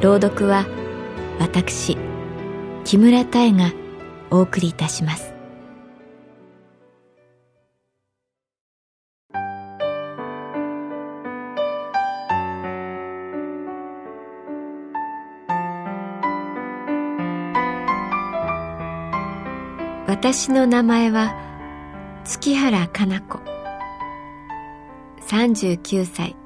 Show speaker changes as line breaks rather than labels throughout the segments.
朗読は私木村多江がお送りいたします。私の名前は月原かな子。39歳。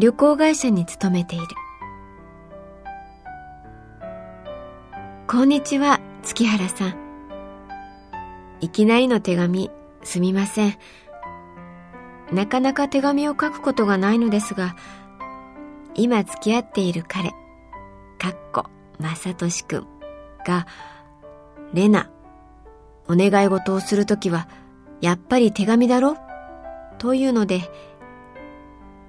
旅行会社に勤めている。こんにちは月原さん。いきなりの手紙すみません。なかなか手紙を書くことがないのですが今付き合っている彼かっこ正俊くんがレナお願い事をするときはやっぱり手紙だろ？というので、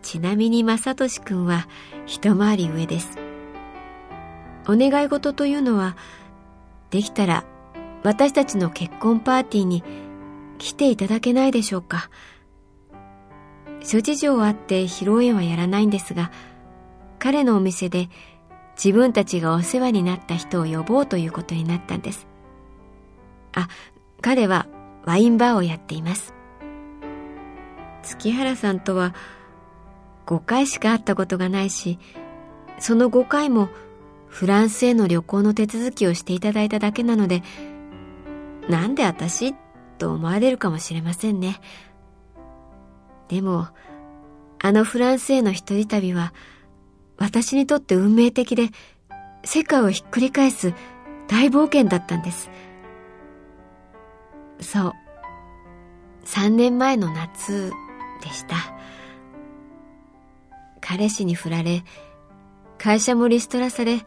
ちなみに正俊くんは一回り上です。お願い事というのは、できたら私たちの結婚パーティーに来ていただけないでしょうか。諸事情あって披露宴はやらないんですが、彼のお店で自分たちがお世話になった人を呼ぼうということになったんです。あ、彼はワインバーをやっています。月原さんとは5回しか会ったことがないし、その5回もフランスへの旅行の手続きをしていただいただけなので、なんで私と思われるかもしれませんね。でも、あのフランスへの一人旅は、私にとって運命的で、世界をひっくり返す大冒険だったんです。そう。3年前の夏でした。彼氏に振られ、会社もリストラされ、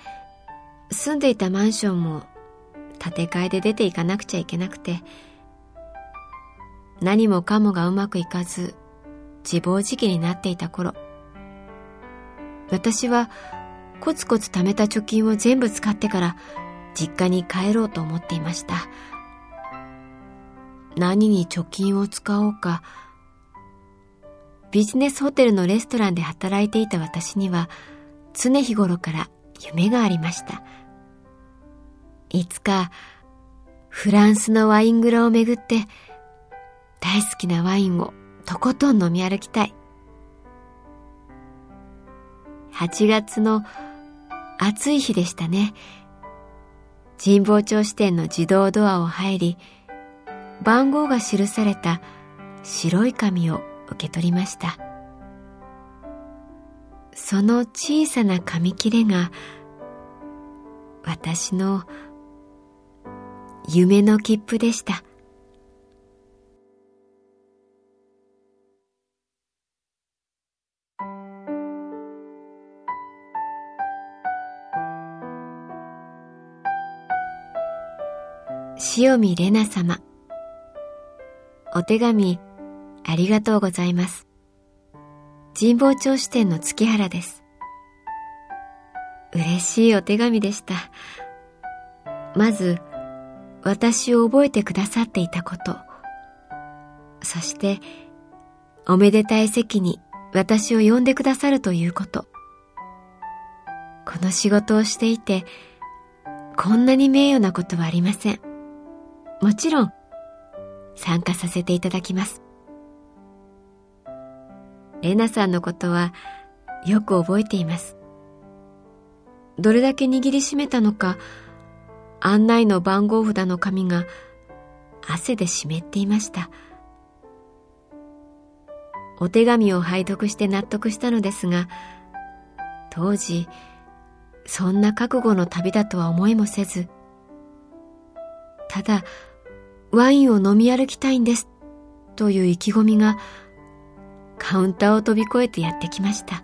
住んでいたマンションも建て替えで出ていかなくちゃいけなくて、何もかもがうまくいかず、自暴自棄になっていた頃、私はコツコツ貯めた貯金を全部使ってから実家に帰ろうと思っていました。何に貯金を使おうか、ビジネスホテルのレストランで働いていた私には常日頃から夢がありました。いつかフランスのワイン蔵を巡って大好きなワインをとことん飲み歩きたい。8月の暑い日でしたね。神保町支店の自動ドアを入り、番号が記された白い紙を受け取りましたその小さな紙切れが私の夢の切符でした塩見玲奈様お手紙ありがとうございます。神保町支店の月原です。嬉しいお手紙でした。まず、私を覚えてくださっていたこと。そして、おめでたい席に私を呼んでくださるということ。この仕事をしていて、こんなに名誉なことはありません。もちろん、参加させていただきます。レナさんのことはよく覚えています。どれだけ握りしめたのか、案内の番号札の紙が汗で湿っていました。お手紙を拝読して納得したのですが、当時、そんな覚悟の旅だとは思いもせず、ただ、ワインを飲み歩きたいんです、という意気込みが、カウンターを飛び越えてやってきました。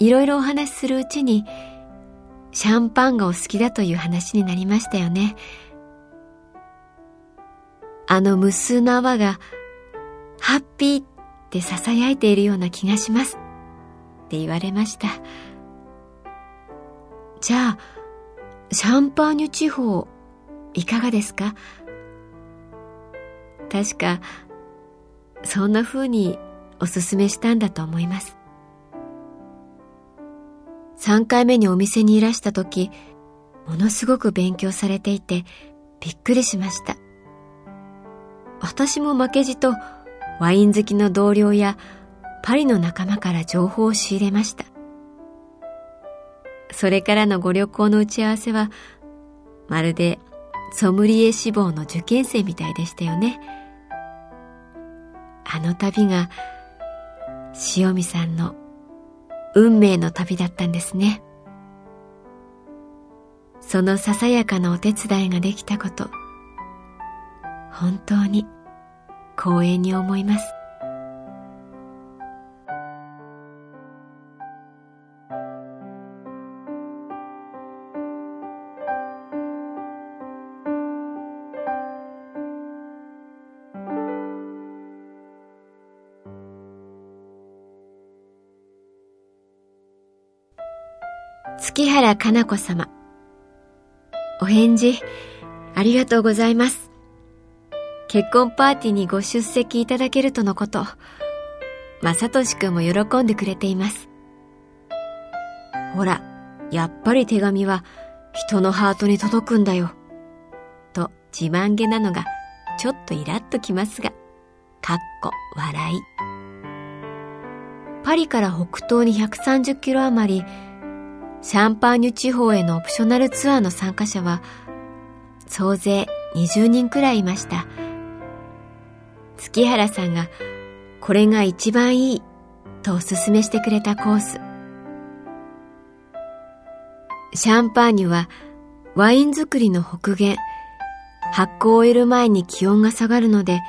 いろいろお話しするうちに、シャンパンがお好きだという話になりましたよね。あの無数の泡がハッピーって囁いているような気がしますって言われました。じゃあ、シャンパーニュ地方いかがですか？確か、そんな風におすすめしたんだと思います。3回目にお店にいらした時、ものすごく勉強されていてびっくりしました。私も負けじとワイン好きの同僚やパリの仲間から情報を仕入れました。それからのご旅行の打ち合わせは、まるでソムリエ志望の受験生みたいでしたよね。あの旅が塩見さんの運命の旅だったんですね。そのささやかなお手伝いができたこと、本当に光栄に思います。月原かな子様。お返事、ありがとうございます。結婚パーティーにご出席いただけるとのこと、まさとしくんも喜んでくれています。ほら、やっぱり手紙は人のハートに届くんだよ。と自慢げなのがちょっとイラッときますが、かっこ笑い。パリから北東に130キロ余り、シャンパーニュ地方へのオプショナルツアーの参加者は、総勢20人くらいいました。月原さんがこれが一番いいとおすすめしてくれたコース。シャンパーニュはワイン作りの北限、発酵を終える前に気温が下がるので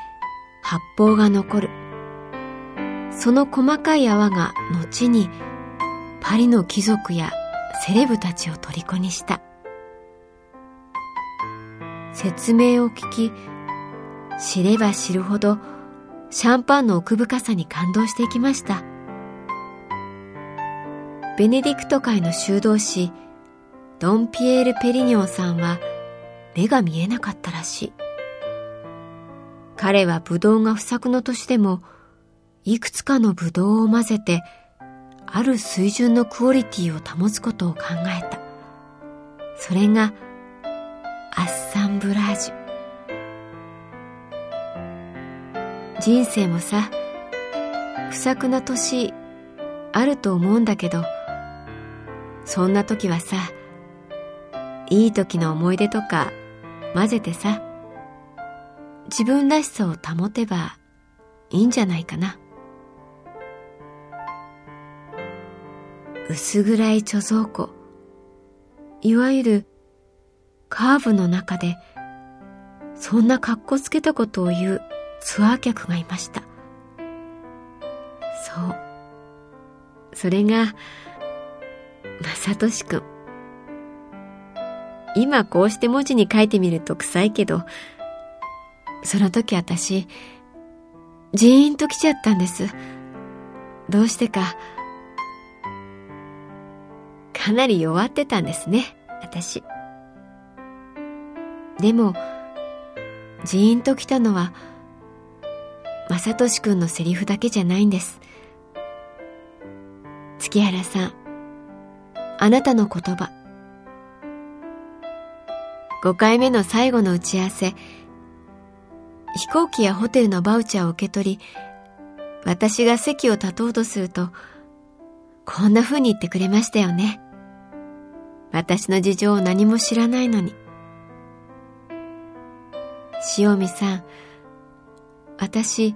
発泡が残る。その細かい泡が後にパリの貴族やセレブたちを虜にした。説明を聞き、知れば知るほどシャンパンの奥深さに感動していきました。ベネディクト界の修道士、ドン・ピエール・ペリニョンさんは目が見えなかったらしい。彼はブドウが不作の年でも、いくつかのブドウを混ぜて、ある水準のクオリティを保つことを考えた。それが、アッサンブラージュ。人生もさ、不作な年あると思うんだけど、そんな時はさ、いい時の思い出とか混ぜてさ、自分らしさを保てばいいんじゃないかな。薄暗い貯蔵庫、いわゆるカーブの中で、そんな格好つけたことを言うツアー客がいました。そう。それが、まさとしくん。今こうして文字に書いてみると臭いけど、その時私、ジーンと来ちゃったんです。どうしてか、かなり弱ってたんですね、私。でも、ジーンと来たのは、まさとしくんのセリフだけじゃないんです。月原さん、あなたの言葉。5回目の最後の打ち合わせ、飛行機やホテルのバウチャーを受け取り、私が席を立とうとすると、こんな風に言ってくれましたよね。私の事情を何も知らないのに。塩見さん、私、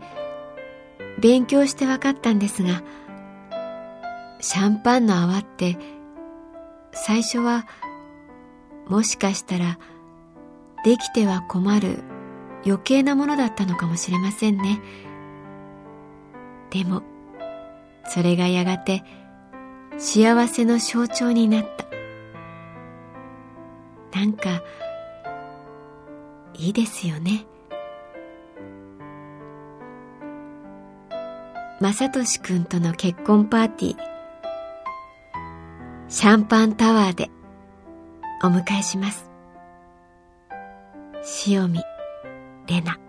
勉強して分かったんですが、シャンパンの泡って、最初は、もしかしたら、できては困る余計なものだったのかもしれませんね。でも、それがやがて幸せの象徴になった。なんか、いいですよね。正俊君との結婚パーティー、シャンパンタワーでお迎えします。塩見玲奈